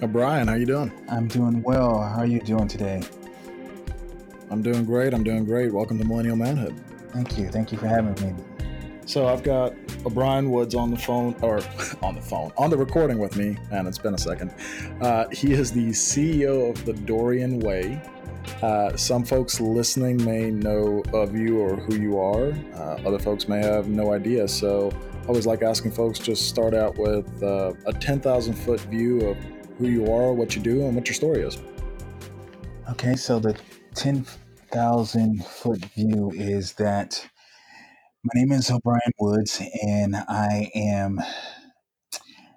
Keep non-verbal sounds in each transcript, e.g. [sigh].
O'Brien, how are you doing? I'm doing well. How are you doing today? I'm doing great. I'm doing great. Welcome to Millennial Manhood. Thank you. Thank you for having me. So I've got O'Brien Woods on the phone, or [laughs] on the phone, on the recording with me, and it's been a second. Uh, he is the CEO of the Dorian Way. Uh, some folks listening may know of you or who you are. Uh, other folks may have no idea. So I always like asking folks just start out with uh, a 10,000 foot view of who you are, what you do, and what your story is. Okay, so the 10,000 foot view is that my name is O'Brien Woods, and I am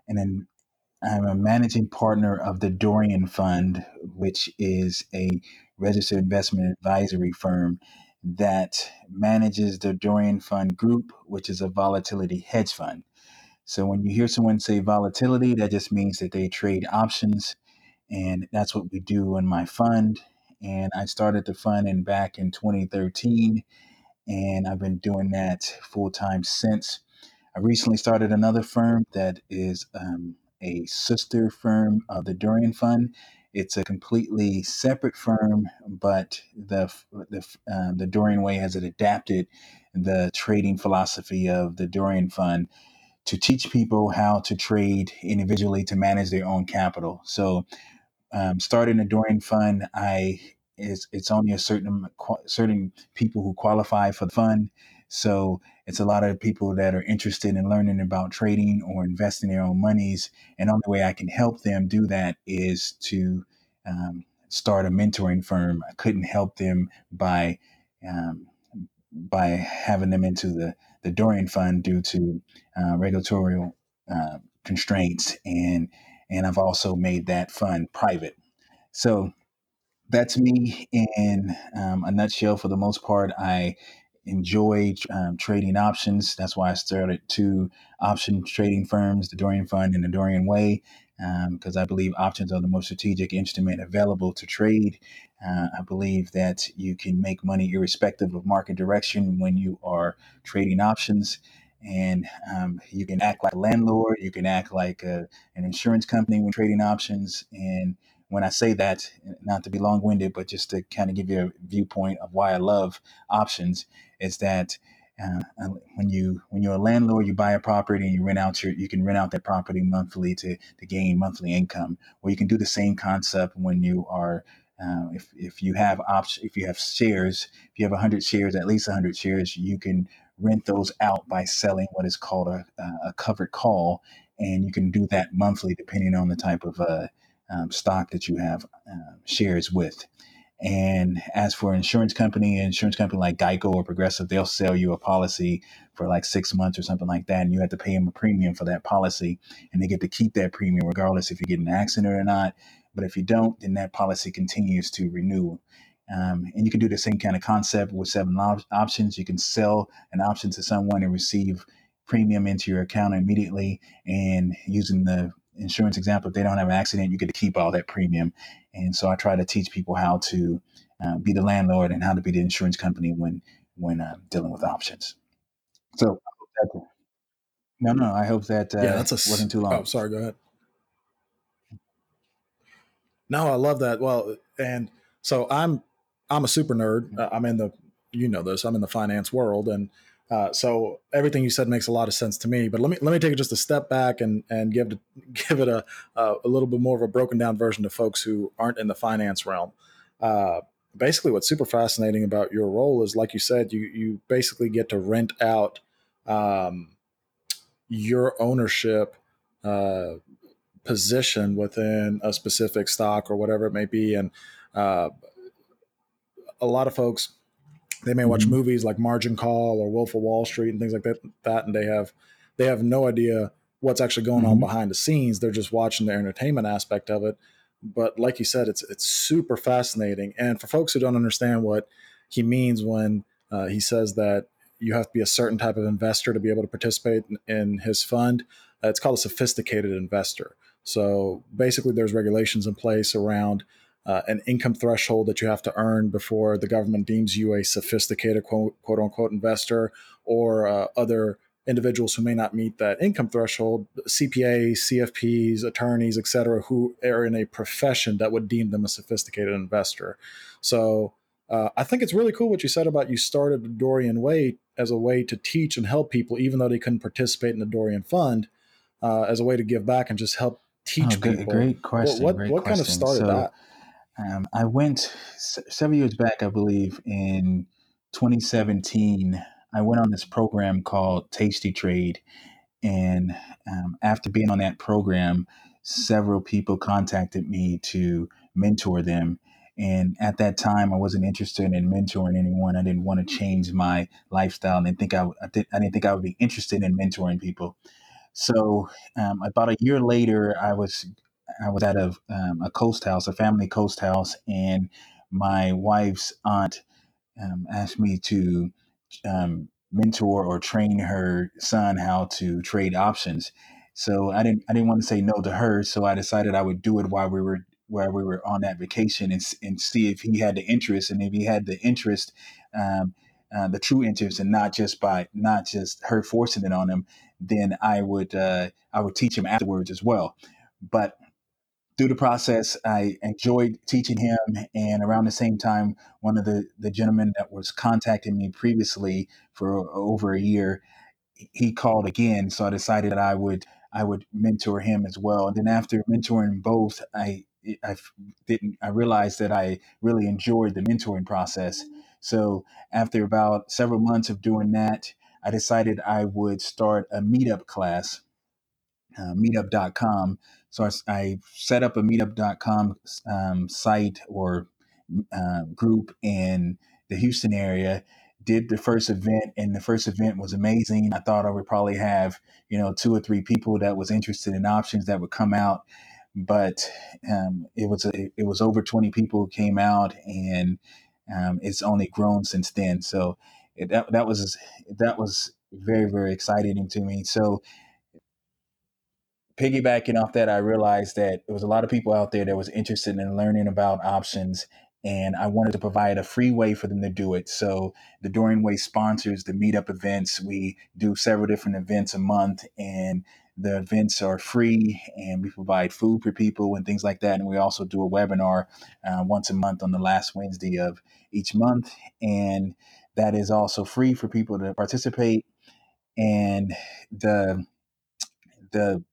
an I'm a managing partner of the Dorian Fund, which is a registered investment advisory firm that manages the Dorian Fund Group, which is a volatility hedge fund. So when you hear someone say volatility, that just means that they trade options. And that's what we do in my fund. And I started the fund in back in 2013. And I've been doing that full time since. I recently started another firm that is um, a sister firm of the Dorian Fund. It's a completely separate firm, but the the um, the Dorian Way has adapted the trading philosophy of the Dorian Fund to teach people how to trade individually to manage their own capital. So, um, starting a Dorian fund, I it's it's only a certain certain people who qualify for the fund. So it's a lot of people that are interested in learning about trading or investing their own monies. And the only way I can help them do that is to um, start a mentoring firm. I couldn't help them by um, by having them into the the Dorian Fund due to uh, regulatory uh, constraints, and and I've also made that fund private. So that's me in um, a nutshell. For the most part, I enjoy um, trading options. That's why I started two option trading firms, the Dorian Fund and the Dorian Way, because um, I believe options are the most strategic instrument available to trade. Uh, I believe that you can make money irrespective of market direction when you are trading options. And um, you can act like a landlord, you can act like a, an insurance company when trading options. And when I say that, not to be long winded, but just to kind of give you a viewpoint of why I love options, is that uh, uh, when you when you're a landlord, you buy a property and you rent out your you can rent out that property monthly to to gain monthly income. Or you can do the same concept when you are uh, if, if you have option, if you have shares, if you have 100 shares, at least 100 shares, you can rent those out by selling what is called a, a covered call, and you can do that monthly depending on the type of uh, um, stock that you have uh, shares with. And as for insurance company, insurance company like Geico or Progressive, they'll sell you a policy for like six months or something like that, and you have to pay them a premium for that policy, and they get to keep that premium regardless if you get an accident or not. But if you don't, then that policy continues to renew. Um, and you can do the same kind of concept with seven op- options. You can sell an option to someone and receive premium into your account immediately. And using the insurance example, if they don't have an accident, you get to keep all that premium. And so I try to teach people how to uh, be the landlord and how to be the insurance company when when uh, dealing with options. So no, no, I hope that uh, yeah, that's a, wasn't too long. Oh, sorry. Go ahead. No, I love that. Well, and so I'm I'm a super nerd. Uh, I'm in the you know this. I'm in the finance world, and uh, so everything you said makes a lot of sense to me. But let me let me take just a step back and and give it [laughs] give it a a, a little bit more of a broken down version to folks who aren't in the finance realm. Uh, basically, what's super fascinating about your role is, like you said, you you basically get to rent out um, your ownership uh, position within a specific stock or whatever it may be. And uh, a lot of folks, they may watch mm-hmm. movies like Margin Call or Wolf of Wall Street and things like that, that and they have they have no idea what's actually going mm-hmm. on behind the scenes. They're just watching the entertainment aspect of it. But like you said, it's it's super fascinating. And for folks who don't understand what he means when uh, he says that you have to be a certain type of investor to be able to participate in, in his fund, uh, it's called a sophisticated investor. So basically, there's regulations in place around uh, an income threshold that you have to earn before the government deems you a sophisticated quote, quote unquote investor or uh, other individuals who may not meet that income threshold, CPAs, CFPs, attorneys, et cetera, who are in a profession that would deem them a sophisticated investor. So uh, I think it's really cool what you said about you started the Dorian Way as a way to teach and help people, even though they couldn't participate in the Dorian Fund, uh, as a way to give back and just help teach oh, people. Great question. What, what question. kind of started so, that? Um, I went several years back, I believe, in 2017. I went on this program called Tasty Trade. And um, after being on that program, several people contacted me to mentor them. And at that time, I wasn't interested in mentoring anyone. I didn't want to change my lifestyle, and I think I, I, I didn't think I would be interested in mentoring people. So um, about a year later, I was I was at a um, a coast house, a family coast house, and my wife's aunt um, asked me to um, mentor or train her son how to trade options. So I didn't I didn't want to say no to her, so I decided I would do it while we were while we were on that vacation and, and see if he had the interest and if he had the interest um, uh, the true interest and not just by not just her forcing it on him then i would uh, i would teach him afterwards as well but through the process, I enjoyed teaching him. And around the same time, one of the, the gentlemen that was contacting me previously for over a year, he called again. So I decided that I would I would mentor him as well. And then after mentoring both, I I didn't I realized that I really enjoyed the mentoring process. So after about several months of doing that, I decided I would start a meetup class uh, meetup.com. So I, I, set up a meetup.com um, site or uh, group in the Houston area. Did the first event, and the first event was amazing. I thought I would probably have, you know, two or three people that was interested in options that would come out, but um, it was a, it was over twenty people who came out, and um, it's only grown since then. So it, that that was that was very very exciting to me. So piggybacking off that, I realized that there was a lot of people out there that was interested in learning about options, and I wanted to provide a free way for them to do it. So the Dorian Way sponsors the meetup events. We do several different events a month, and the events are free, and we provide food for people and things like that. And we also do a webinar uh, once a month on the last Wednesday of each month, and that is also free for people to participate. And the the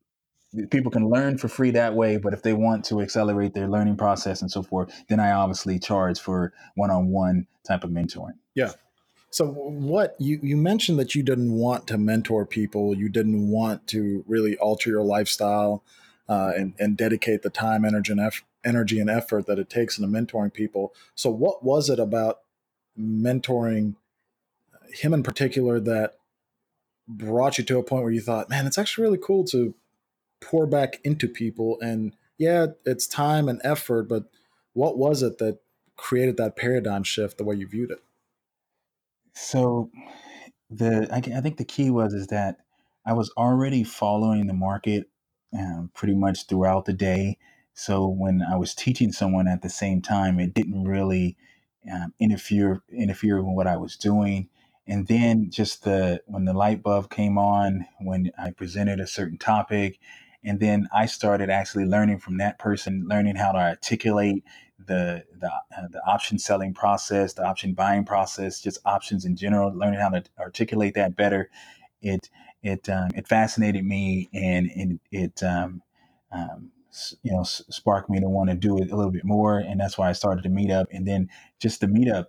people can learn for free that way but if they want to accelerate their learning process and so forth then i obviously charge for one-on-one type of mentoring. Yeah. So what you you mentioned that you didn't want to mentor people. You didn't want to really alter your lifestyle uh, and, and dedicate the time energy and, energy and effort that it takes into mentoring people. So what was it about mentoring him in particular that brought you to a point where you thought man it's actually really cool to pour back into people. And yeah it's time and effort but what was it that created that paradigm shift the way you viewed it? So the I, I think the key was is that i was already following the market um, pretty much throughout the day. So when i was teaching someone at the same time it didn't really um, interfere interfere with what i was doing. And then just the when the light bulb came on when i presented a certain topic and then I started actually learning from that person, learning how to articulate the the, uh, the option selling process, the option buying process, just options in general, learning how to articulate that better. It it um, it fascinated me, and, and it um, um, you know sparked me to want to do it a little bit more, and that's why I started the meetup. And then just the meetup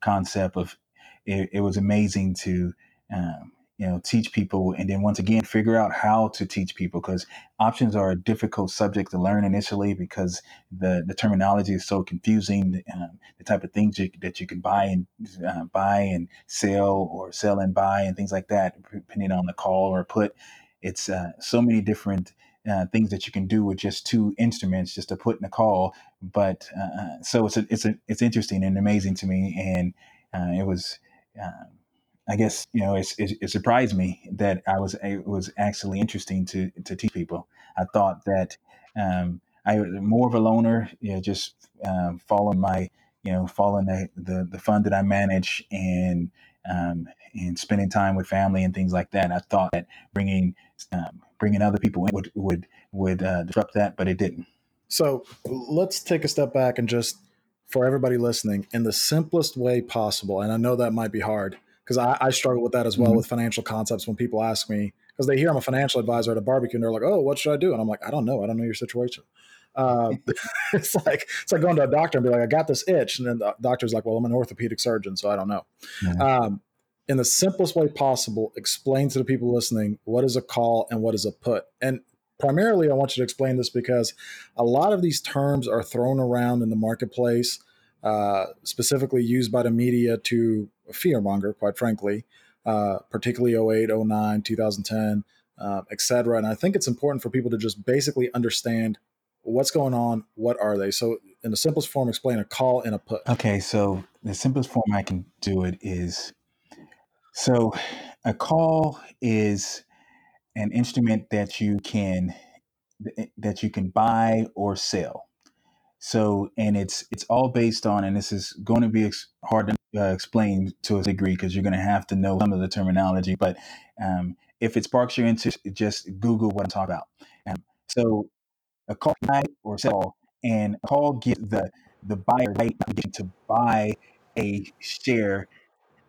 concept of it, it was amazing to um, you know teach people and then once again figure out how to teach people because options are a difficult subject to learn initially because the, the terminology is so confusing um, the type of things you, that you can buy and uh, buy and sell or sell and buy and things like that depending on the call or put. It's uh, so many different uh, things that you can do with just two instruments just to put in a call but uh, uh, so it's a, it's a, it's interesting and amazing to me and uh, it was um, I guess you know it, it, it, surprised me that I was it was actually interesting to to teach people. I thought that um, I was more of a loner, you know, just um, following my you know following the, the, the fund that I manage and um, and spending time with family and things like that. I thought that bringing um, bringing other people in would would would uh, disrupt that, but it didn't. So let's take a step back and just for everybody listening, in the simplest way possible. And I know that might be hard because I, I, struggle with that as well mm-hmm. with financial concepts when people ask me because they hear I'm a financial advisor at a barbecue and they're like, "Oh, what should I do?" And I'm like, "I don't know. I don't know your situation." Uh, [laughs] it's like it's like going to a doctor and be like, "I got this itch," and then the doctor's like, "Well, I'm an orthopedic surgeon, so I don't know." Mm-hmm. Um, in the simplest way possible, explain to the people listening what is a call and what is a put. And primarily, I want you to explain this because a lot of these terms are thrown around in the marketplace, uh, specifically used by the media to fearmonger, quite frankly uh, particularly 08, 09, 2010, uh, et cetera. And I think it's important for people to just basically understand what's going on, what are they. So, in the simplest form, explain a call and a put. Okay, so the simplest form I can do it is so a call is an instrument that you can that you can buy or sell. So, and it's it's all based on, and this is going to be hard to uh, explain to a degree because you're going to have to know some of the terminology. But um, if it sparks your interest, just Google what I'm talking about. Um, so, a call or sell, and a call gives the the buyer right to buy a share,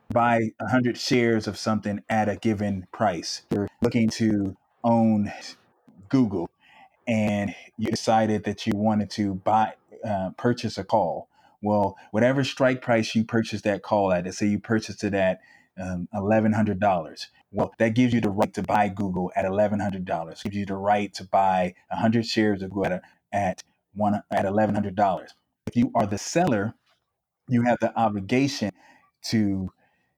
buy hundred shares of something at a given price. You're looking to own Google and you decided that you wanted to buy uh, purchase a call. Well, whatever strike price you purchased that call at, let's say you purchased it at um, $1,100. Well, that gives you the right to buy Google at $1,100. Gives you the right to buy 100 shares of Google at, at one at $1,100. If you are the seller, you have the obligation to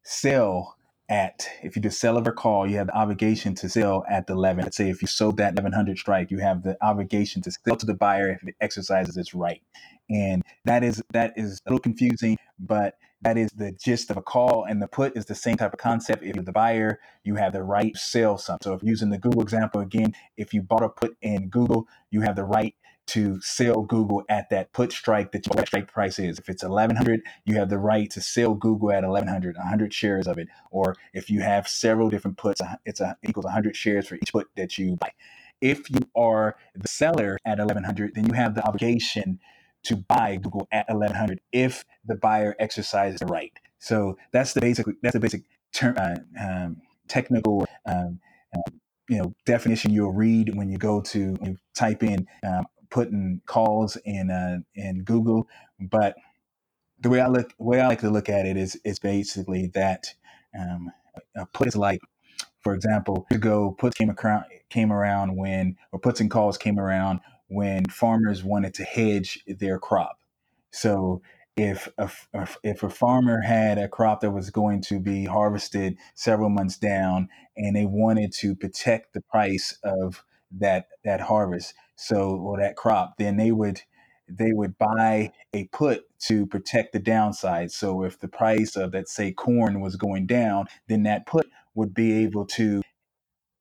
sell at if you just sell or call, you have the obligation to sell at the 11. Let's say if you sold that 1100 strike, you have the obligation to sell to the buyer if it exercises its right. And that is that is a little confusing, but that is the gist of a call. And the put is the same type of concept. If you're the buyer, you have the right to sell something. So if using the Google example again, if you bought a put in Google, you have the right to sell Google at that put strike that your strike price is. If it's 1100, you have the right to sell Google at 1100, 100 shares of it. Or if you have several different puts, it's a, equals 100 shares for each put that you buy. If you are the seller at 1100, then you have the obligation to buy Google at 1100 if the buyer exercises the right. So that's the basic that's the basic term uh, um, technical um, um, you know definition you'll read when you go to you type in um, putting calls in uh, in Google, but the way I look, way I like to look at it is is basically that um, a put like, for example, to go puts came around came around when or puts and calls came around when farmers wanted to hedge their crop. So if a, if a farmer had a crop that was going to be harvested several months down and they wanted to protect the price of that that harvest so or that crop then they would they would buy a put to protect the downside. So if the price of let's say corn was going down then that put would be able to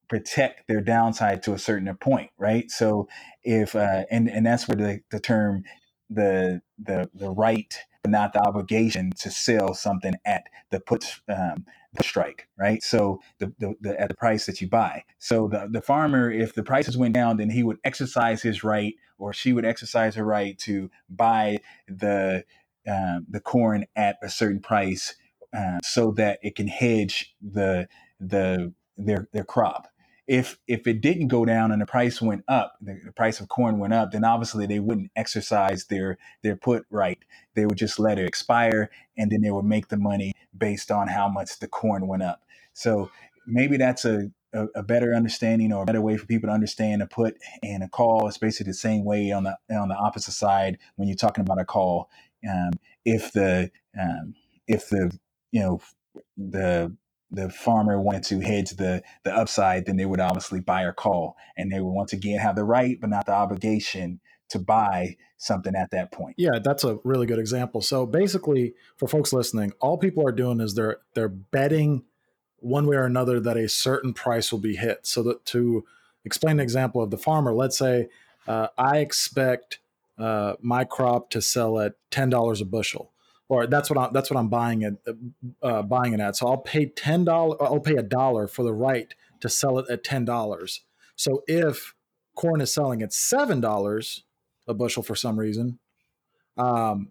protect their downside to a certain point right? So if uh, and and that's where the, the term the the the right but not the obligation to sell something at the put um, strike, right? So the, the, the, at the price that you buy. So the, the farmer, if the prices went down, then he would exercise his right, or she would exercise her right to buy the um, the corn at a certain price, uh, so that it can hedge the the their their crop if if it didn't go down and the price went up, the, the, price of corn went up, then obviously they wouldn't exercise their their put right. They would just let it expire, and then they would make the money based on how much the corn went up. So maybe that's a a, a better understanding or a better way for people to understand a put and a call. It's basically the same way on the on the opposite side when you're talking about a call. Um, if the um, if the you know the the farmer wanted to hedge the the upside, then they would obviously buy or call, and they would once again have the right but not the obligation to buy something at that point. Yeah, that's a really good example. So basically, for folks listening, all people are doing is they're they're betting one way or another that a certain price will be hit. So that to explain an example of the farmer, let's say uh, I expect uh, my crop to sell at ten dollars a bushel. Or that's what I'm that's what I'm buying it uh, buying it at. So I'll pay ten dollars. I'll pay a dollar for the right to sell it at ten dollars. So if corn is selling at seven dollars a bushel for some reason, um,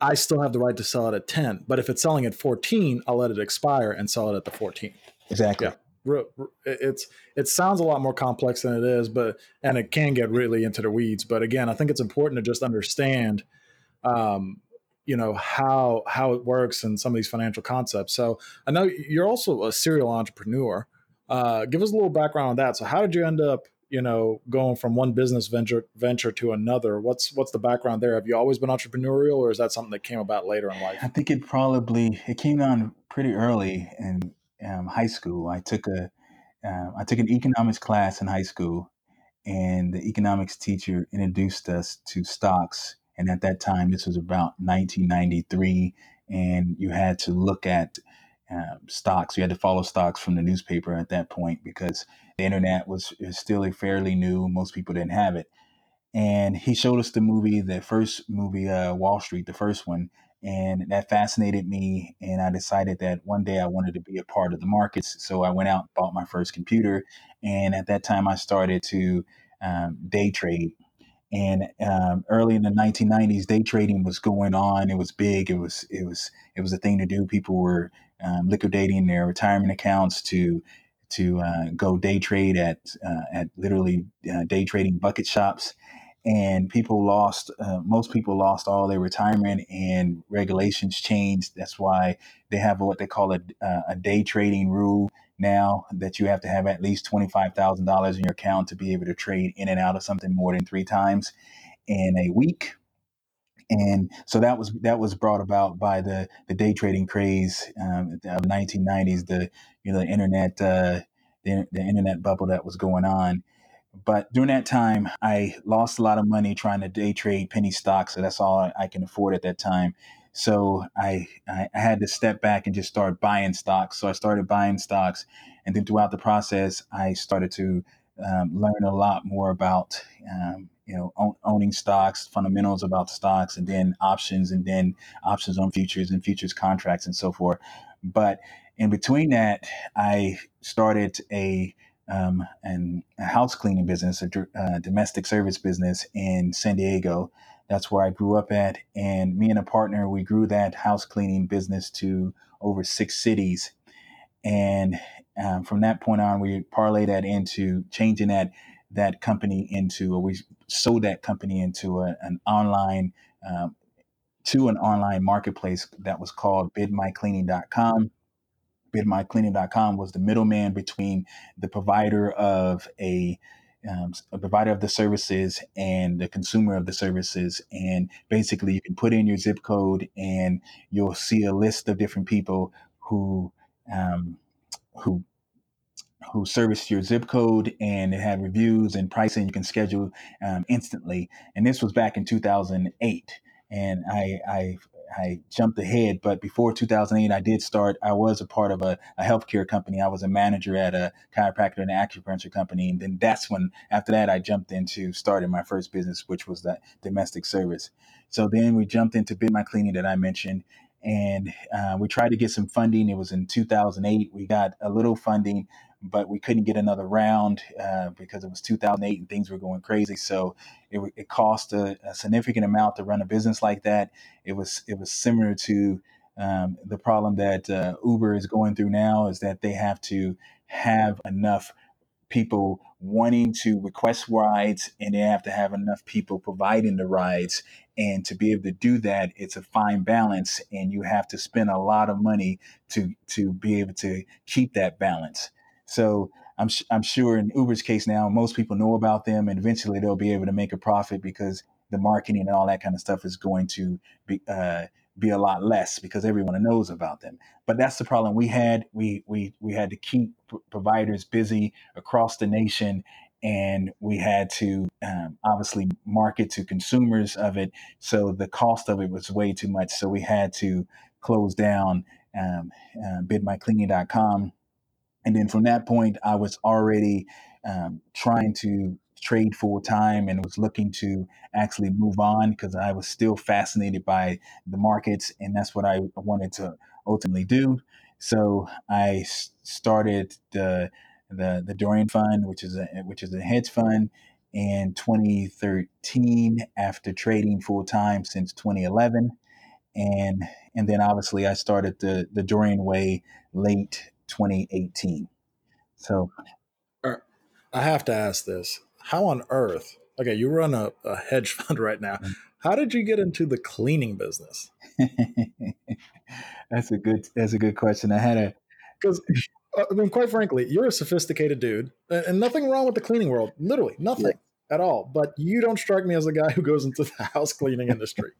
I still have the right to sell it at ten. But if it's selling at fourteen, I'll let it expire and sell it at the fourteen. Exactly. Yeah it's it sounds a lot more complex than it is but and it can get really into the weeds but again i think it's important to just understand um, you know how how it works and some of these financial concepts. So I know you're also a serial entrepreneur. Uh, give us a little background on that. So how did you end up you know going from one business venture venture to another? What's what's the background there? Have you always been entrepreneurial, or is that something that came about later in life? I think it probably it came on pretty early in um, high school. I took a uh, I took an economics class in high school, and the economics teacher introduced us to stocks and at that time, this was about 1993, and you had to look at um, stocks. You had to follow stocks from the newspaper at that point because the internet was, was still fairly new. Most people didn't have it. And he showed us the movie, the first movie, uh, Wall Street, the first one, and that fascinated me. And I decided that one day I wanted to be a part of the markets. So I went out and bought my first computer. And at that time, I started to um, day trade and um, early in the 1990s day trading was going on. It was big. It was it was it was a thing to do. People were um, liquidating their retirement accounts to to uh, go day trade at uh, at literally uh, day trading bucket shops. And people lost uh, most people lost all their retirement and regulations changed. That's why they have what they call a, uh, a day trading rule now that you have to have at least $25,000 in your account to be able to trade in and out of something more than three times in a week. And so that was that was brought about by the the day trading craze um, of the 1990s, the you know the internet uh, the, the internet bubble that was going on. But during that time, I lost a lot of money trying to day trade penny stocks. So that's all I can afford at that time. So I, I had to step back and just start buying stocks. So I started buying stocks, and then throughout the process, I started to um, learn a lot more about um, you know own, owning stocks, fundamentals about stocks, and then options, and then options on futures and futures contracts and so forth. But in between that, I started a um, and a house cleaning business, a uh, domestic service business in San Diego that's where I grew up at. And me and a partner, we grew that house cleaning business to over six cities. And um, from that point on, we parlayed that into changing that that company into, or we sold that company into a, an online um, to an online marketplace that was called bidmycleaning.com. Bidmycleaning.com was the middleman between the provider of a um, a provider of the services and the consumer of the services. And basically, you can put in your zip code, and you'll see a list of different people who um, who who service your zip code and it had reviews and pricing you can schedule um, instantly and this was back in 2008 and I, I I jumped ahead, but before 2008, I did start. I was a part of a, a healthcare company. I was a manager at a chiropractor and acupuncture company, and then that's when, after that, I jumped into starting my first business, which was that domestic service. So then we jumped into Bid My Cleaning that I mentioned, and uh, we tried to get some funding. It was in 2008. We got a little funding, but we couldn't get another round uh, because it was 2008 and things were going crazy. So it, it cost a, a, significant amount to run a business like that. It was it was similar to um, the problem that uh, Uber is going through now is that they have to have enough people wanting to request rides and they have to have enough people providing the rides and to be able to do that it's a fine balance and you have to spend a lot of money to to be able to keep that balance so I'm, I'm sure in Uber's case now, most people know about them and eventually they'll be able to make a profit because the marketing and all that kind of stuff is going to be, uh, be a lot less because everyone knows about them. But that's the problem we had. We, we, we had to keep providers busy across the nation and we had to um, obviously market to consumers of it. So the cost of it was way too much. So we had to close down um, uh, bidmycleaning.com and then from that point, I was already um, trying to trade full time and was looking to actually move on because I was still fascinated by the markets and that's what I wanted to ultimately do. So I started the the the Dorian Fund, which is a which is a hedge fund, in 2013 after trading full time since 2011, and and then obviously I started the the Dorian Way late 2018. So I have to ask this: How on earth? Okay, you run a, a hedge [laughs] fund right now. Mm-hmm. How did you get into the cleaning business? [laughs] that's a good. That's a good question. I had a because uh, I mean, quite frankly, you're a sophisticated dude, and nothing wrong with the cleaning world. Literally, nothing yeah. at all. But you don't strike me as a guy who goes into the [laughs] house cleaning industry.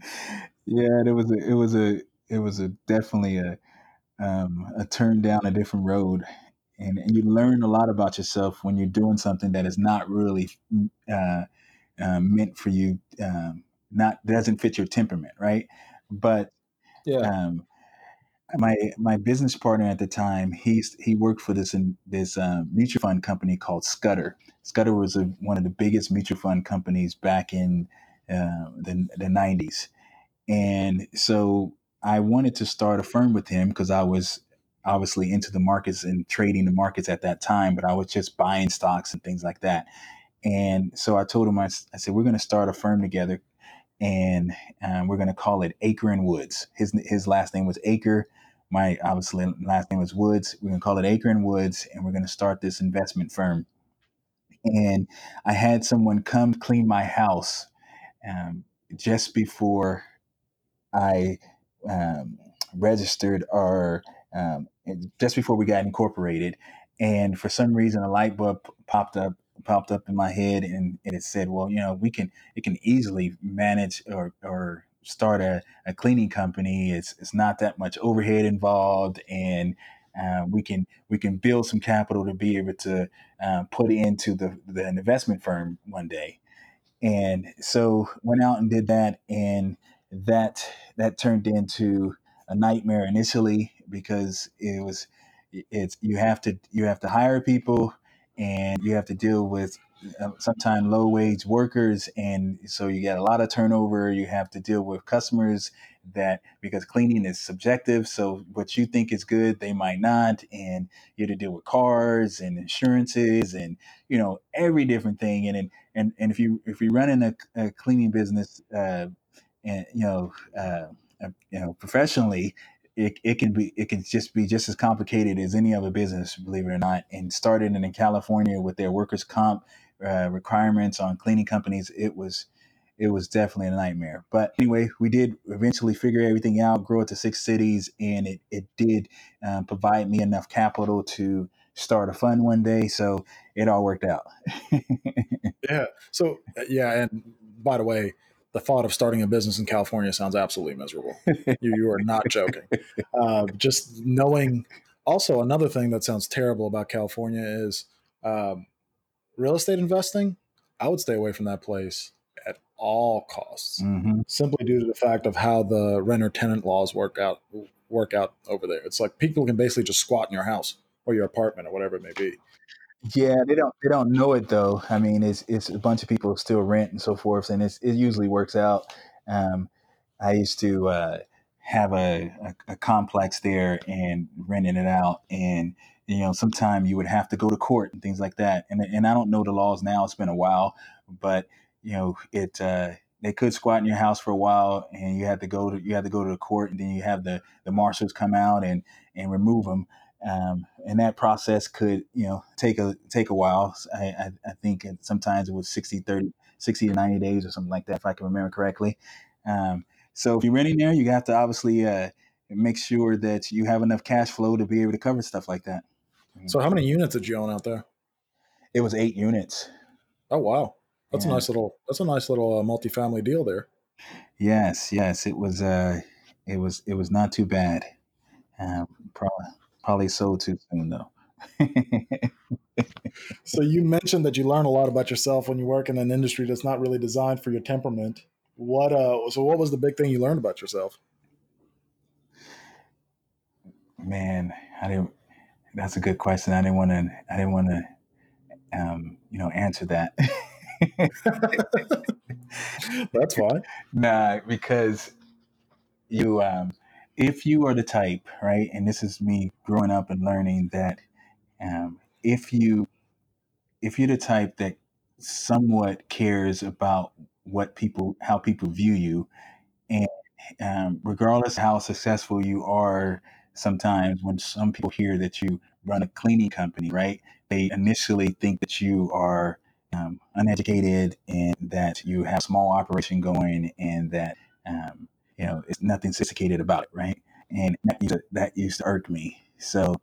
yeah, it was a, it was a, it was a definitely a, um, a turn down a different road, and, and, you learn a lot about yourself when you're doing something that is not really uh, uh, meant for you. Um, not doesn't fit your temperament, right? But yeah. Um, my my business partner at the time, he's he worked for this in, this uh, mutual fund company called Scudder. Scudder was a, one of the biggest mutual fund companies back in uh, the the nineties, and so I wanted to start a firm with him because I was obviously into the markets and trading the markets at that time, but I was just buying stocks and things like that. And so I told him, I, I said, we're going to start a firm together and um, we're going to call it Aker and Woods. His his last name was Aker. My obviously last name was Woods. We're going to call it Aker and Woods, and we're going to start this investment firm. And I had someone come clean my house um, just before I um, registered or um, just before we got incorporated. And for some reason, a light bulb popped up popped up in my head and, and it said, well, you know, we can, it can easily manage or, or start a, a cleaning company. It's, it's not that much overhead involved and uh, we can, we can build some capital to be able to uh, put into the, the investment firm one day. And so went out and did that. And that, that turned into a nightmare initially because it was, it's, you have to, you have to hire people and you have to deal with uh, sometimes low wage workers and so you get a lot of turnover. You have to deal with customers that because cleaning is subjective so what you think is good they might not and you have to deal with cars and insurances and you know every different thing. And and and if you if you run in a, a cleaning business uh, and you know uh, uh you know professionally it, it can be it can just be just as complicated as any other business, believe it or not. And started in California with their workers' comp uh, requirements on cleaning companies, it was it was definitely a nightmare. But anyway, we did eventually figure everything out, grow it to six cities, and it it did um, provide me enough capital to start a fund one day. So it all worked out. [laughs] yeah. So yeah, and by the way, the thought of starting a business in California sounds absolutely miserable. [laughs] you, you are not joking. Uh, just knowing. Also, another thing that sounds terrible about California is um, real estate investing. I would stay away from that place at all costs, mm-hmm. simply due to the fact of how the renter tenant laws work out work out over there. It's like people can basically just squat in your house or your apartment or whatever it may be. Yeah, they don't they don't know it though. I mean, it's it's a bunch of people still rent and so forth, and it's, it usually works out. Um, I used to uh, have a, a, a, complex there and renting it out, and you know, sometimes you would have to go to court and things like that. And and I don't know the laws now; it's been a while, but you know, it uh, they could squat in your house for a while, and you had to go to you had to go to the court, and then you have the the marshals come out and and remove them. Um, and that process could, you know, take a take a while. I, I, I, think sometimes it was 60, 30, 60 to 90 days or something like that, if I can remember correctly. Um, so if you're renting there, you have to obviously uh, make sure that you have enough cash flow to be able to cover stuff like that. So how many units did you own out there? It was eight units. Oh wow, that's yeah. a nice little that's a nice little uh, multifamily deal there. Yes, yes, it was. Uh, it was it was not too bad. Um, probably Probably sold too soon though. [laughs] so you mentioned that you learn a lot about yourself when you work in an industry that's not really designed for your temperament. What uh so what was the big thing you learned about yourself? Man, I didn't that's a good question. I didn't want to I didn't want to um, you know, answer that. [laughs] That's fine. [laughs] Nah, because you, um, if you are the type, right, and this is me growing up and learning that, um, if you, if you're the type that somewhat cares about what people, how people view you, and um, regardless how successful you are, sometimes when some people hear that you run a cleaning company, right, they initially think that you are um, uneducated and that you have a small operation going and that um, you know it's nothing sophisticated about it, right? And that used to, that used to irk me. So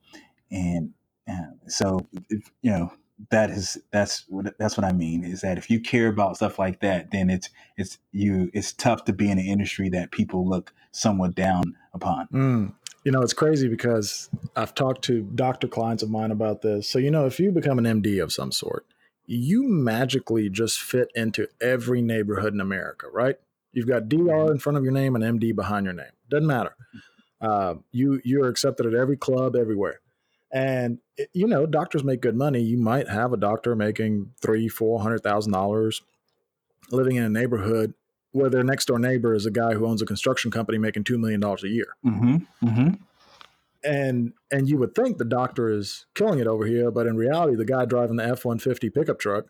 and uh, so if, you know that is that's what that's what I mean is that if you care about stuff like that, then it's it's you it's tough to be in an industry that people look somewhat down upon. Mm. You know, it's crazy because I've talked to doctor clients of mine about this. So, you know, if you become an MD of some sort, you magically just fit into every neighborhood in America, right? You've got DR in front of your name and MD behind your name. Doesn't matter. Uh, you you are accepted at every club everywhere. And you know, doctors make good money. You might have a doctor making three, four hundred thousand dollars, living in a neighborhood where their next door neighbor is a guy who owns a construction company making two million dollars a year. Mm-hmm. Mm-hmm. And and you would think the doctor is killing it over here, but in reality, the guy driving the F one fifty pickup truck,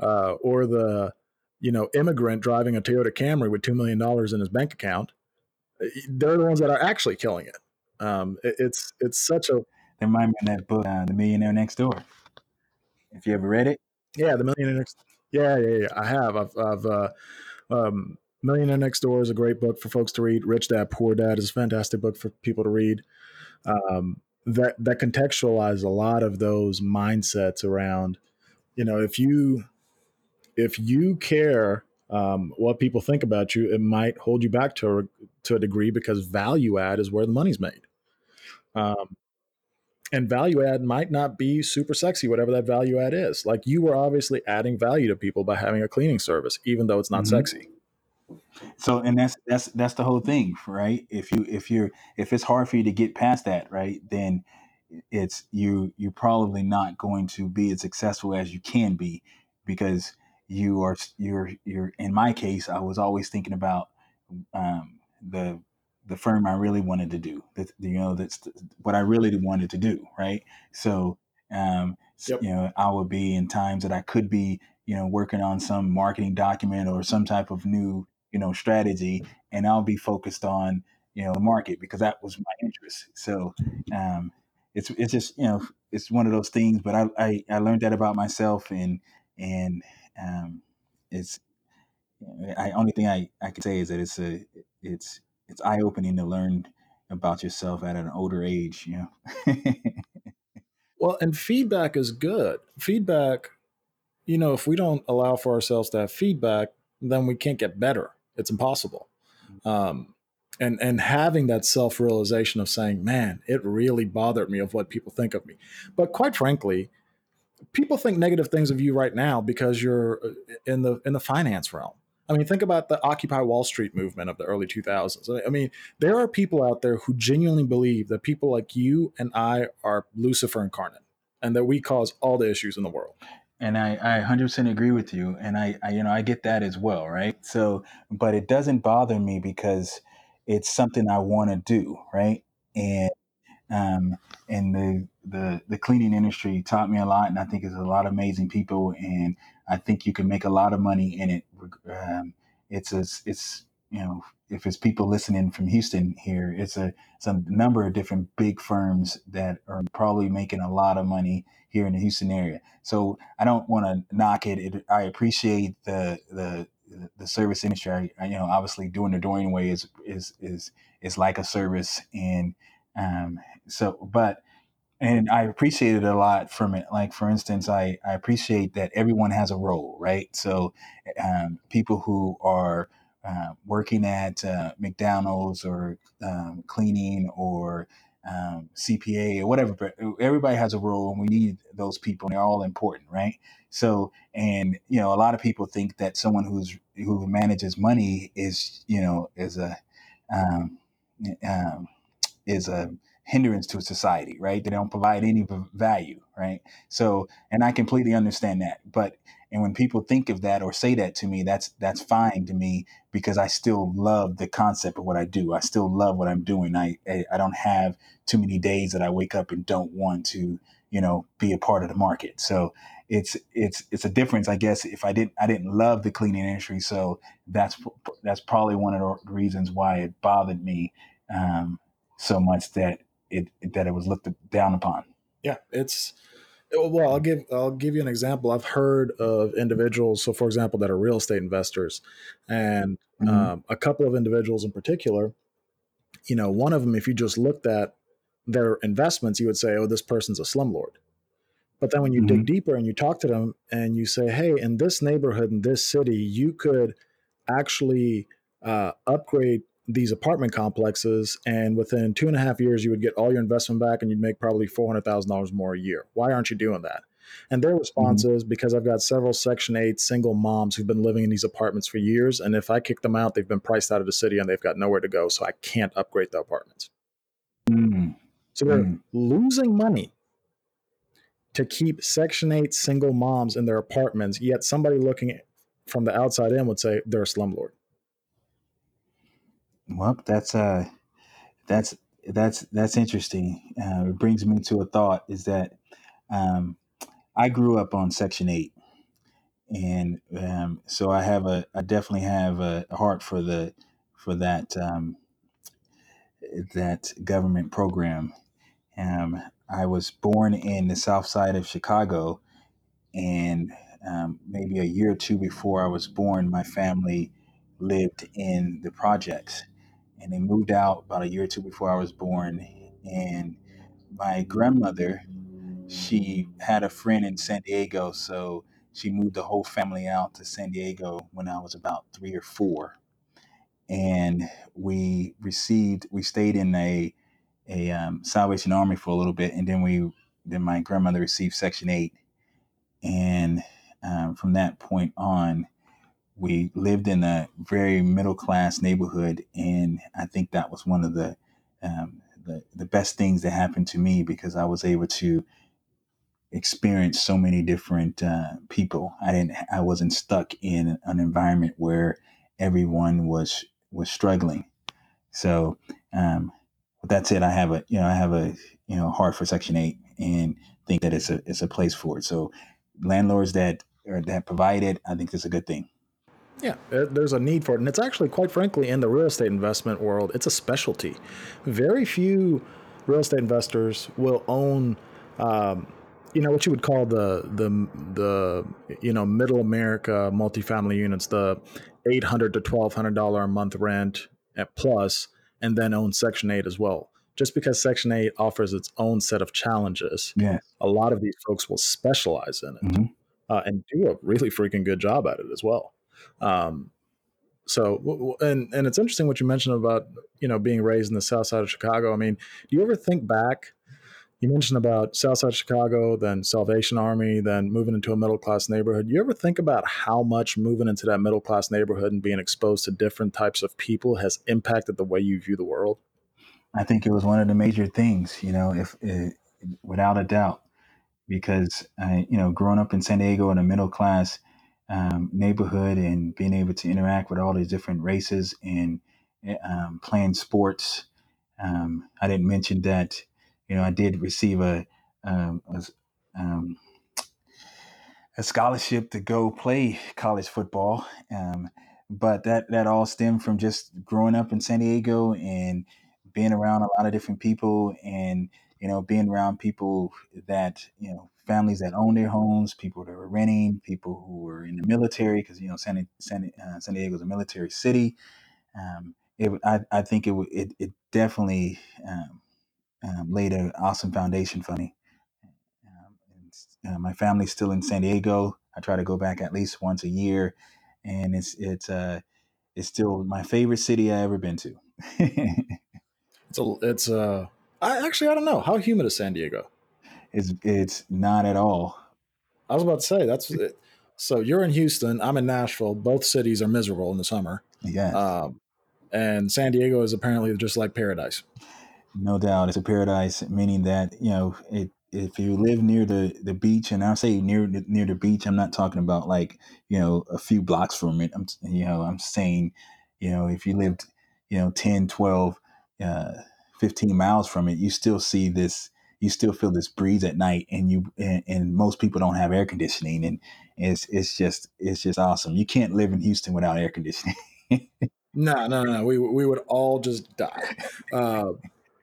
uh, or the you know immigrant driving a Toyota Camry with two million dollars in his bank account, they're the ones that are actually killing it. Um, it it's it's such a That remind me of that book, uh, The Millionaire Next Door. If you ever read it, Yeah, the Millionaire Next. Yeah, yeah, yeah. I have. I've, I've uh, um, Millionaire Next Door is a great book for folks to read. Rich Dad Poor Dad is a fantastic book for people to read. Um, that that contextualize a lot of those mindsets around, you know, if you if you care um, what people think about you, it might hold you back to a, to a degree because value add is where the money's made. Um, and value add might not be super sexy, whatever that value add is. Like you were obviously adding value to people by having a cleaning service, even though it's not Mhm. sexy. so and that's that's that's the whole thing, right? If you if you're if it's hard for you to get past that, right, then it's you you're probably not going to be as successful as you can be because you are you're you're in my case i was always thinking about um, the the firm i really wanted to do that you know that's what i really wanted to do right so um, Yep. you know i would be in times that i could be you know working on some marketing document or some type of new you know strategy and i'll be focused on you know the market because that was my interest so um, it's it's just you know it's one of those things but i i, I learned that about myself and and um, it's I only thing I, I can say is that it's a it's it's eye opening to learn about yourself at an older age. You know. Well, and feedback is good. Feedback, you know, if we don't allow for ourselves to have feedback, then we can't get better. It's impossible. Um, and and having that self realization of saying, "Man, it really bothered me of what people think of me." But quite frankly, people think negative things of you right now because you're uh, in the in the finance realm. I mean, think about the Occupy Wall Street movement of the early 2000s. I mean, there are people out there who genuinely believe that people like you and I are Lucifer incarnate and that we cause all the issues in the world. and I, I 100% agree with you and I, I you know i get that as well right so but it doesn't bother me because it's something i want to do right and um, and the, the the cleaning industry taught me a lot and i think it's a lot of amazing people and i think you can make a lot of money in it um, it's a, it's you know if it's people listening from houston here it's a it's a number of different big firms that are probably making a lot of money here in the houston area so I don't want to knock it. it. I appreciate the the the service industry. I, you know, obviously doing the Dorian way is is is is like a service, and um, so but and I appreciate it a lot from it. Like for instance, I I appreciate that everyone has a role, right? So um, people who are uh, working at uh, McDonald's or um, cleaning or um, CPA or whatever, but everybody has a role, and we need those people, and they're all important, right? So, and you know, a lot of people think that someone who's who manages money is, you know, is a um, um, is a hindrance to society, right? They don't provide any v- value, right? So, and I completely understand that, but and when people think of that or say that to me, that's that's fine to me because I still love the concept of what I do. I still love what I'm doing. I I don't have too many days that I wake up and don't want to, you know, be a part of the market. So it's it's it's a difference, I guess. If I didn't I didn't love the cleaning industry, so that's that's probably one of the reasons why it bothered me um, so much that it that it was looked down upon. Yeah, it's well. I'll give I'll give you an example. I've heard of individuals, so for example, that are real estate investors, and mm-hmm. um, a couple of individuals in particular. You know, one of them, if you just looked at their investments, you would say, "Oh, this person's a slumlord." But then when you mm-hmm. dig deeper and you talk to them and you say, "Hey, in this neighborhood, in this city, you could actually uh, upgrade these apartment complexes, and within two and a half years, you would get all your investment back, and you'd make probably four hundred thousand dollars more a year. Why aren't you doing that?" And their response mm-hmm. is because I've got several Section 8 single moms who've been living in these apartments for years. And if I kick them out, they've been priced out of the city and they've got nowhere to go. So I can't upgrade the apartments. Mm-hmm. So they're mm-hmm. losing money to keep Section 8 single moms in their apartments. Yet somebody looking from the outside in would say they're a slumlord. Well, that's uh, that's that's that's interesting. Uh, it brings me to a thought: is that um, I grew up on Section Eight, and um, so I have a I definitely have a heart for the for that um, that government program. Um, I was born in the South Side of Chicago, and um, maybe a year or two before I was born, my family lived in the projects and they moved out about a year or two before I was born. And my grandmother, she had a friend in San Diego, so she moved the whole family out to San Diego when I was about three or four. And we received, we stayed in a a um, Salvation Army for a little bit, and then we then my grandmother received Section Eight, and um, from that point on, we lived in a very middle class neighborhood, and I think that was one of the, um, the the best things that happened to me because I was able to experience so many different uh, people. I didn't I wasn't stuck in an environment where everyone was was struggling. So um, that said, I have a you know I have a you know heart for Section Eight and think that it's a it's a place for it. So landlords that or that provide it, I think it's a good thing. Yeah, there's a need for it. And it's actually, quite frankly, in the real estate investment world, it's a specialty. Very few real estate investors will own, um, you know, what you would call the, the, the, you know, middle America multifamily units, the 800 to $1,200 a month rent at plus, and then own Section 8 as well. Just because Section 8 offers its own set of challenges, yeah. a lot of these folks will specialize in it mm-hmm. uh, and do a really freaking good job at it as well. Um, so and and it's interesting what you mentioned about you know being raised in the south side of chicago. I mean do you ever think back? You mentioned about south side of chicago then salvation army then moving into a middle class neighborhood. You ever think about how much moving into that middle class neighborhood and being exposed to different types of people has impacted the way you view the world? I think it was one of the major things you know if, if without a doubt. Because i you know growing up in san diego in a middle class um, neighborhood and being able to interact with all these different races and eh, um, playing sports. Um, I didn't mention that, you know, I did receive a, um, a, um, a, scholarship to go play college football. Um, but that, that all stemmed from just growing up in San Diego and being around a lot of different people and, you know, being around people that, you know, families that own their homes, people that were renting, people who were in the military, because you know San, San, uh, San Diego is a military city. Um, it, I, I think it, it, it definitely um, um, laid an awesome foundation for me. Um, and, uh, my family's still in San Diego. I try to go back at least once a year, and it's it's uh, it's still my favorite city I ever been to. [laughs] it's a, it's uh, I actually I don't know how humid is San Diego. It's it's not at all. I was about to say that's it. So you're in Houston. I'm in Nashville. Both cities are miserable in the summer. Yeah. Um, and San Diego is apparently just like paradise. No doubt, it's a paradise, meaning that you know it if you live near the the beach, and I say near near the beach, I'm not talking about like you know a few blocks from it. I'm you know I'm saying you know if you lived you know 10, 12, uh, 15 miles from it, you still see this. You still feel this breeze at night, and you and, and most people don't have air conditioning, and it's it's just it's just awesome. You can't live in Houston without air conditioning. [laughs] no, no, no. We we would all just die. Uh,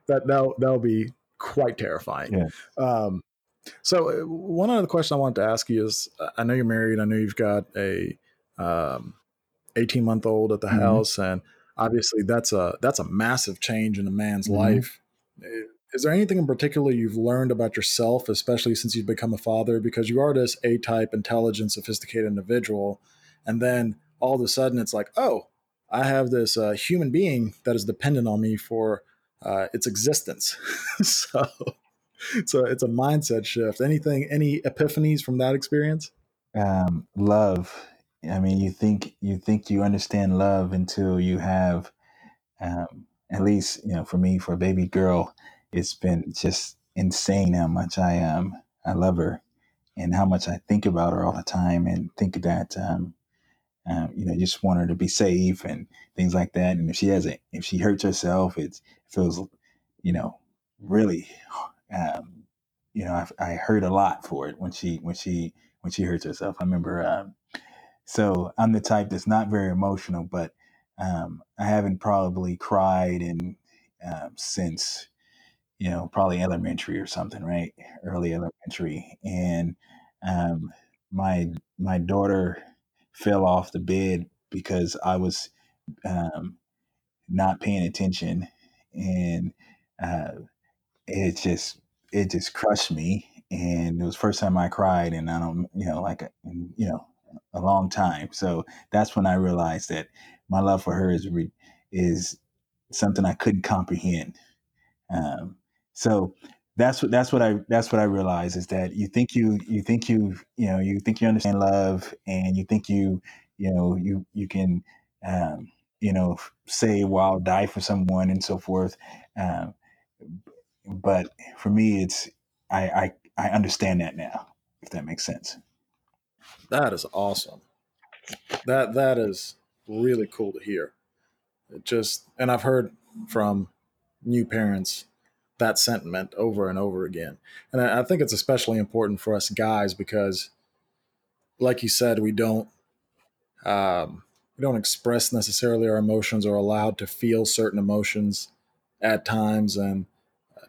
that that that'll be quite terrifying. Yeah. Um, so uh, one other question I wanted to ask you is: I know you're married. I know you've got a um, 18 month old at the mm-hmm. house, and obviously that's a that's a massive change in a man's mm-hmm. life. Is there anything in particular you've learned about yourself, especially since you've become a father? Because you are this A type, intelligent, sophisticated individual, and then all of a sudden it's like, oh, I have this uh, human being that is dependent on me for uh, its existence. [laughs] so, so it's a mindset shift. Anything, any epiphanies from that experience? Um, love. I mean, you think you think you understand love until you have, um, at least you know, for me, for a baby girl, it's been just insane how much I um I love her, and how much I think about her all the time, and think that um, um, you know, just want her to be safe and things like that. And if she has a, if she hurts herself, it feels, you know, really, um, you know, I, I heard a lot for it when she, when she, when she hurts herself. I remember, um, so I'm the type that's not very emotional, but um, I haven't probably cried in um, since, you know, probably elementary or something, right? Early elementary. And um, my my daughter fell off the bed because I was um, not paying attention, and uh, it just it just crushed me. And it was first time I cried, and I don't, you know, like you know, a long time. So that's when I realized that my love for her is re- is something I couldn't comprehend. Um, so that's what that's what I that's what I realize is that you think you you think you you know you think you understand love and you think you you know you you can um, you know say well I'll die for someone and so forth um, but for me it's I, I I understand that now if that makes sense that is awesome. That that is really cool to hear. It just and I've heard from new parents that sentiment over and over again. And I, I think it's especially important for us guys because, like you said, we don't um, we don't express necessarily our emotions or allowed to feel certain emotions at times, and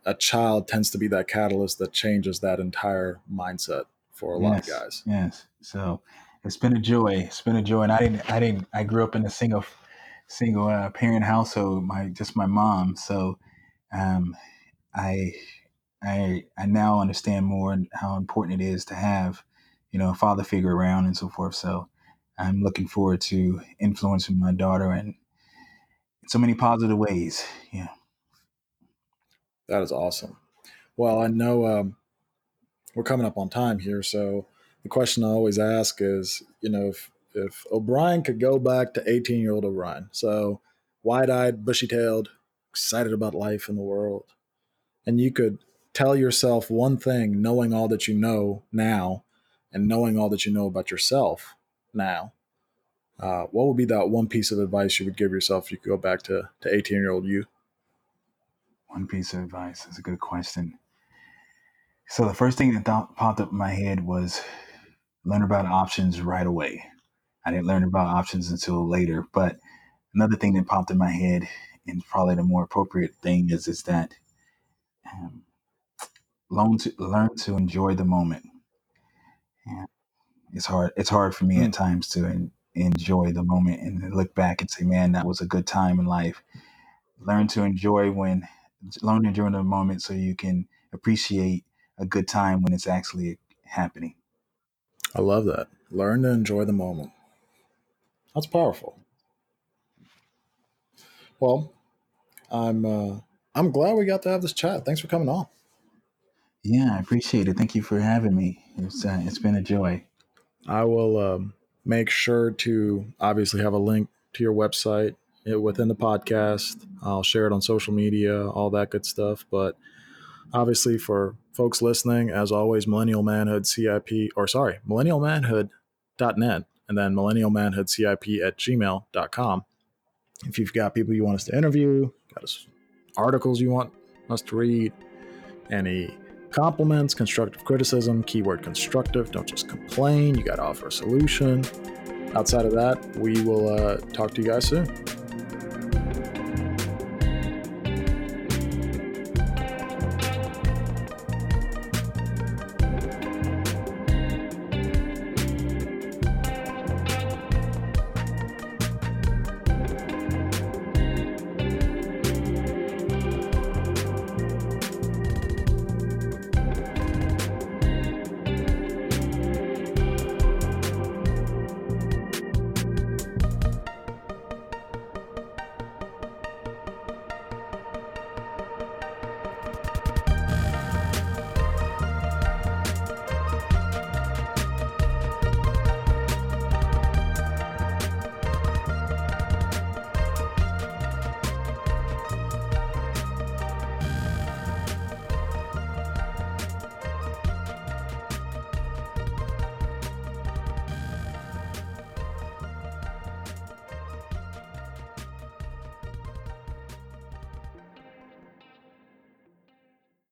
a child tends to be that catalyst that changes that entire mindset for a yes, lot of guys. Yes. So it's been a joy. It's been a joy, and I didn't. I didn't. I grew up in a single single uh, parent household. My just my mom. So um, I I I now understand more how important it is to have, you know, a father figure around and so forth. So I'm looking forward to influencing my daughter in, in so many positive ways. Yeah. That is awesome. Well, I know um, we're coming up on time here, so the question I always ask is, you know, if if O'Brien could go back to 18 year old O'Brien, so wide eyed, bushy tailed, excited about life in the world, and you could tell yourself one thing knowing all that you know now and knowing all that you know about yourself now uh, what would be that one piece of advice you would give yourself if you could go back to, to 18 year old you? One piece of advice is a good question so the first thing that th- popped up in my head was learn about options right away i didn't learn about options until later but another thing that popped in my head and probably the more appropriate thing is is that um, learn to learn to enjoy the moment. Yeah. It's hard. It's hard for me mm. at times to en- enjoy the moment and look back and say, "Man, that was a good time in life." Learn to enjoy when, learn to enjoy the moment so you can appreciate a good time when it's actually happening. I love that. Learn to enjoy the moment. That's powerful. Well, I'm uh, I'm glad we got to have this chat. Thanks for coming on. Yeah, I appreciate it. Thank you for having me. It's uh, it's been a joy. I will um, make sure to obviously have a link to your website eh, within the podcast. I'll share it on social media, all that good stuff. But obviously, for folks listening, as always, Millennial Manhood CIP, or sorry, millennialmanhood.net, and then millennialmanhoodcip at gmail.com. If you've got people you want us to interview, got us articles you want us to read, any compliments, constructive criticism, keyword constructive, don't just complain, you got to offer a solution. Outside of that, we will uh, talk to you guys soon.